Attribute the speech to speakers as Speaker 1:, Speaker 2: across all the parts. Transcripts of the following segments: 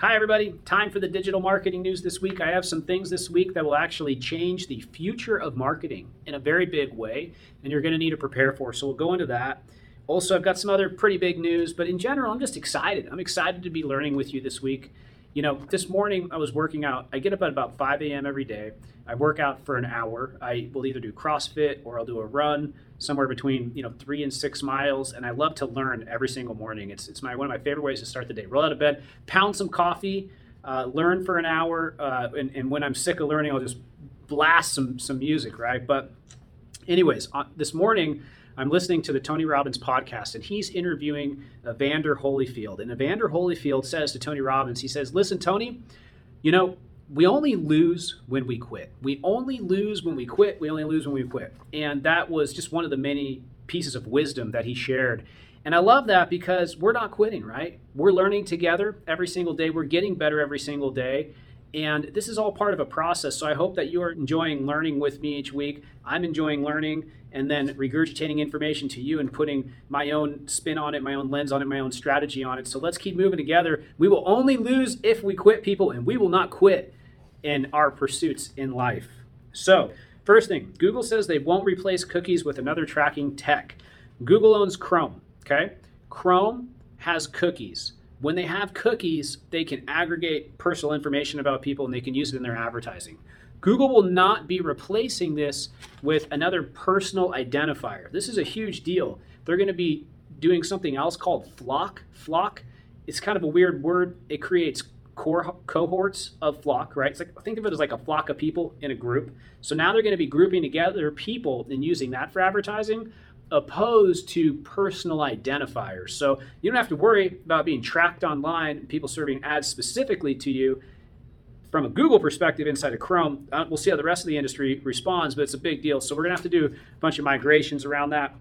Speaker 1: Hi, everybody. Time for the digital marketing news this week. I have some things this week that will actually change the future of marketing in a very big way, and you're going to need to prepare for. So we'll go into that. Also, I've got some other pretty big news, but in general, I'm just excited. I'm excited to be learning with you this week. You know, this morning I was working out. I get up at about 5 a.m. every day. I work out for an hour. I will either do CrossFit or I'll do a run somewhere between you know three and six miles. And I love to learn every single morning. It's it's my one of my favorite ways to start the day. Roll out of bed, pound some coffee, uh, learn for an hour, uh, and, and when I'm sick of learning, I'll just blast some some music, right? But anyways, uh, this morning I'm listening to the Tony Robbins podcast, and he's interviewing Evander Holyfield. And Evander Holyfield says to Tony Robbins, he says, Listen, Tony, you know, we only lose when we quit. We only lose when we quit. We only lose when we quit. And that was just one of the many pieces of wisdom that he shared. And I love that because we're not quitting, right? We're learning together every single day. We're getting better every single day. And this is all part of a process. So I hope that you are enjoying learning with me each week. I'm enjoying learning and then regurgitating information to you and putting my own spin on it, my own lens on it, my own strategy on it. So let's keep moving together. We will only lose if we quit, people, and we will not quit in our pursuits in life. So, first thing Google says they won't replace cookies with another tracking tech. Google owns Chrome, okay? Chrome has cookies when they have cookies, they can aggregate personal information about people and they can use it in their advertising. Google will not be replacing this with another personal identifier. This is a huge deal. They're going to be doing something else called FLoC. FLoC, is kind of a weird word. It creates core cohorts of flock, right? It's like think of it as like a flock of people in a group. So now they're going to be grouping together people and using that for advertising opposed to personal identifiers. So you don't have to worry about being tracked online, people serving ads specifically to you. From a Google perspective inside of Chrome, uh, we'll see how the rest of the industry responds, but it's a big deal. So we're gonna have to do a bunch of migrations around that.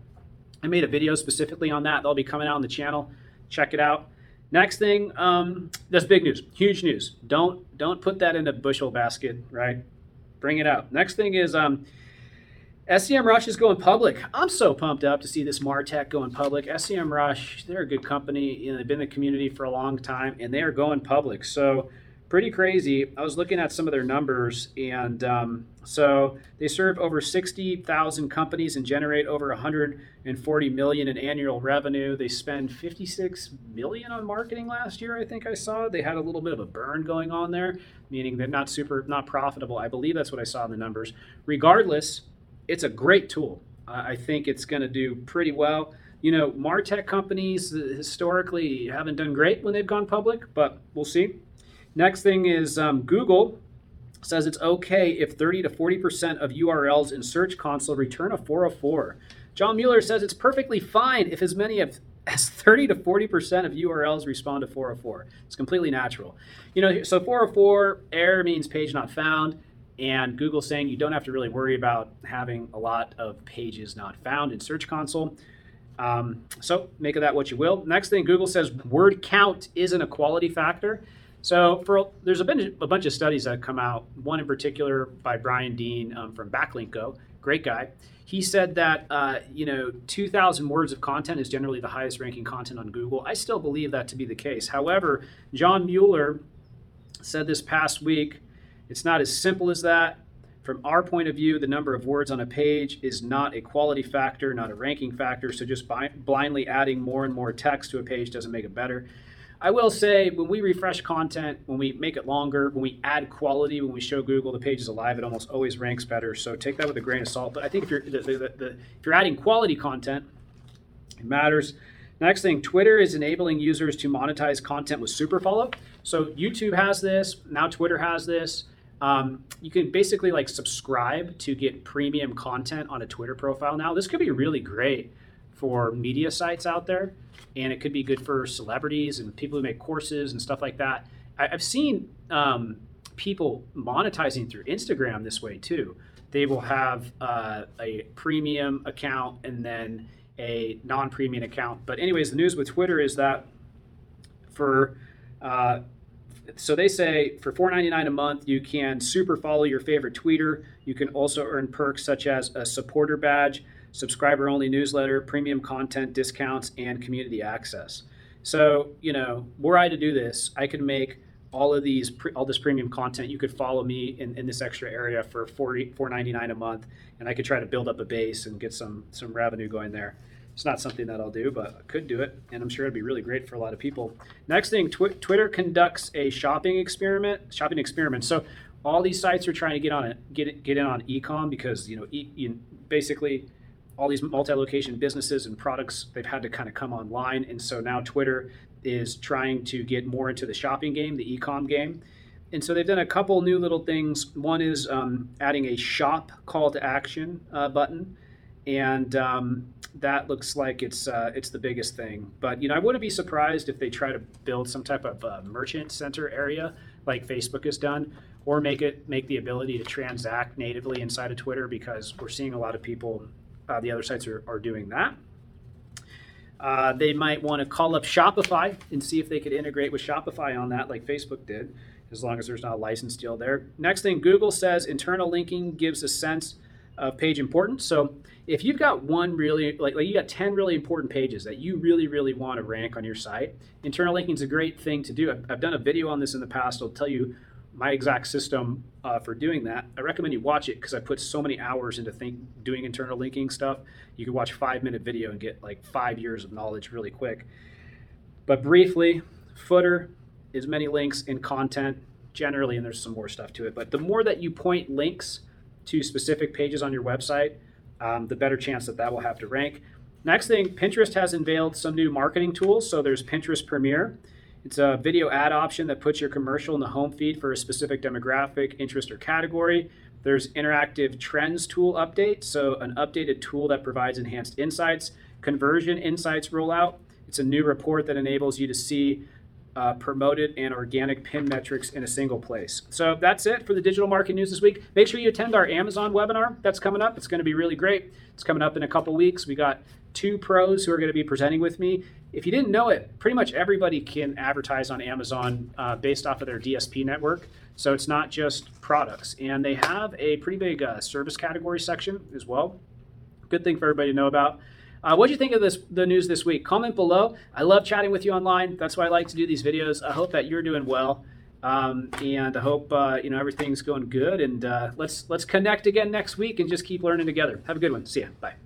Speaker 1: I made a video specifically on that. That'll be coming out on the channel. Check it out. Next thing, um, that's big news, huge news. Don't don't put that in a bushel basket, right? Bring it out. Next thing is um, SEMrush is going public. I'm so pumped up to see this Martech going public. SEMrush, they're a good company. You know, they've been in the community for a long time, and they are going public. So pretty crazy. I was looking at some of their numbers, and um, so they serve over 60,000 companies and generate over 140 million in annual revenue. They spend 56 million on marketing last year. I think I saw they had a little bit of a burn going on there, meaning they're not super, not profitable. I believe that's what I saw in the numbers. Regardless it's a great tool. I think it's going to do pretty well. You know, Martech companies historically haven't done great when they've gone public, but we'll see. Next thing is um, Google says it's okay if 30 to 40% of URLs in Search Console return a 404. John Mueller says it's perfectly fine if as many of as 30 to 40% of URLs respond to 404. It's completely natural. You know, so 404 error means page not found and Google saying you don't have to really worry about having a lot of pages not found in Search Console. Um, so make of that what you will. Next thing, Google says word count isn't a quality factor. So for there's a, been a bunch of studies that come out. One in particular by Brian Dean um, from Backlinko, great guy. He said that uh, you know 2,000 words of content is generally the highest ranking content on Google. I still believe that to be the case. However, John Mueller said this past week it's not as simple as that. From our point of view, the number of words on a page is not a quality factor, not a ranking factor. So just by, blindly adding more and more text to a page doesn't make it better. I will say when we refresh content, when we make it longer, when we add quality, when we show Google the page is alive, it almost always ranks better. So take that with a grain of salt. But I think if you're the, the, the, if you're adding quality content, it matters. Next thing, Twitter is enabling users to monetize content with super follow. So YouTube has this, now Twitter has this. Um, you can basically like subscribe to get premium content on a Twitter profile now. This could be really great for media sites out there, and it could be good for celebrities and people who make courses and stuff like that. I, have seen um, people monetizing through Instagram this way too. They will have uh, a premium account and then a non-premium account. But anyways, the news with Twitter is that for uh, so they say for $4.99 a month, you can super follow your favorite tweeter. You can also earn perks such as a supporter badge, subscriber only newsletter, premium content discounts, and community access. So, you know, were I to do this, I could make all of these all this premium content you could follow me in, in this extra area for 40 499 a month and i could try to build up a base and get some some revenue going there it's not something that i'll do but i could do it and i'm sure it'd be really great for a lot of people. Next thing tw- twitter conducts a shopping experiment shopping experiment. So all these sites are trying to get on it get, get in on ecom because you know e- you, basically all these multi-location businesses and products they've had to kind of come online and so now twitter is trying to get more into the shopping game the ecom game. And so they've done a couple new little things. One is um, adding a shop call to action uh, button and um, that looks like it's uh, it's the biggest thing but you know i wouldn't be surprised if they try to build some type of uh, merchant center area like facebook has done or make it make the ability to transact natively inside of twitter because we're seeing a lot of people uh, the other sites are, are doing that. Uh, they might want to call up Shopify and see if they could integrate with Shopify on that, like Facebook did, as long as there's not a license deal there. Next thing, Google says internal linking gives a sense of page importance. So if you've got one really, like, like you got 10 really important pages that you really, really want to rank on your site, internal linking is a great thing to do. I've, I've done a video on this in the past. I'll tell you my exact system uh, for doing that. I recommend you watch it because I put so many hours into think, doing internal linking stuff. You can watch a five minute video and get like five years of knowledge really quick. But briefly, footer is many links in content generally, and there's some more stuff to it. But the more that you point links to specific pages on your website, um, the better chance that that will have to rank. Next thing, Pinterest has unveiled some new marketing tools. So there's Pinterest Premiere. It's a video ad option that puts your commercial in the home feed for a specific demographic, interest, or category. There's interactive trends tool update, so an updated tool that provides enhanced insights. Conversion insights rollout. It's a new report that enables you to see uh, promoted and organic pin metrics in a single place. So that's it for the digital marketing news this week. Make sure you attend our Amazon webinar that's coming up. It's going to be really great. It's coming up in a couple weeks. We got two pros who are going to be presenting with me. If you didn't know it, pretty much everybody can advertise on Amazon uh, based off of their DSP network. So it's not just products. And they have a pretty big uh, service category section as well. Good thing for everybody to know about. Uh, what do you think of this the news this week? Comment below. I love chatting with you online. That's why I like to do these videos. I hope that you're doing well, um, and I hope uh, you know everything's going good. And uh, let's let's connect again next week and just keep learning together. Have a good one. See ya. Bye.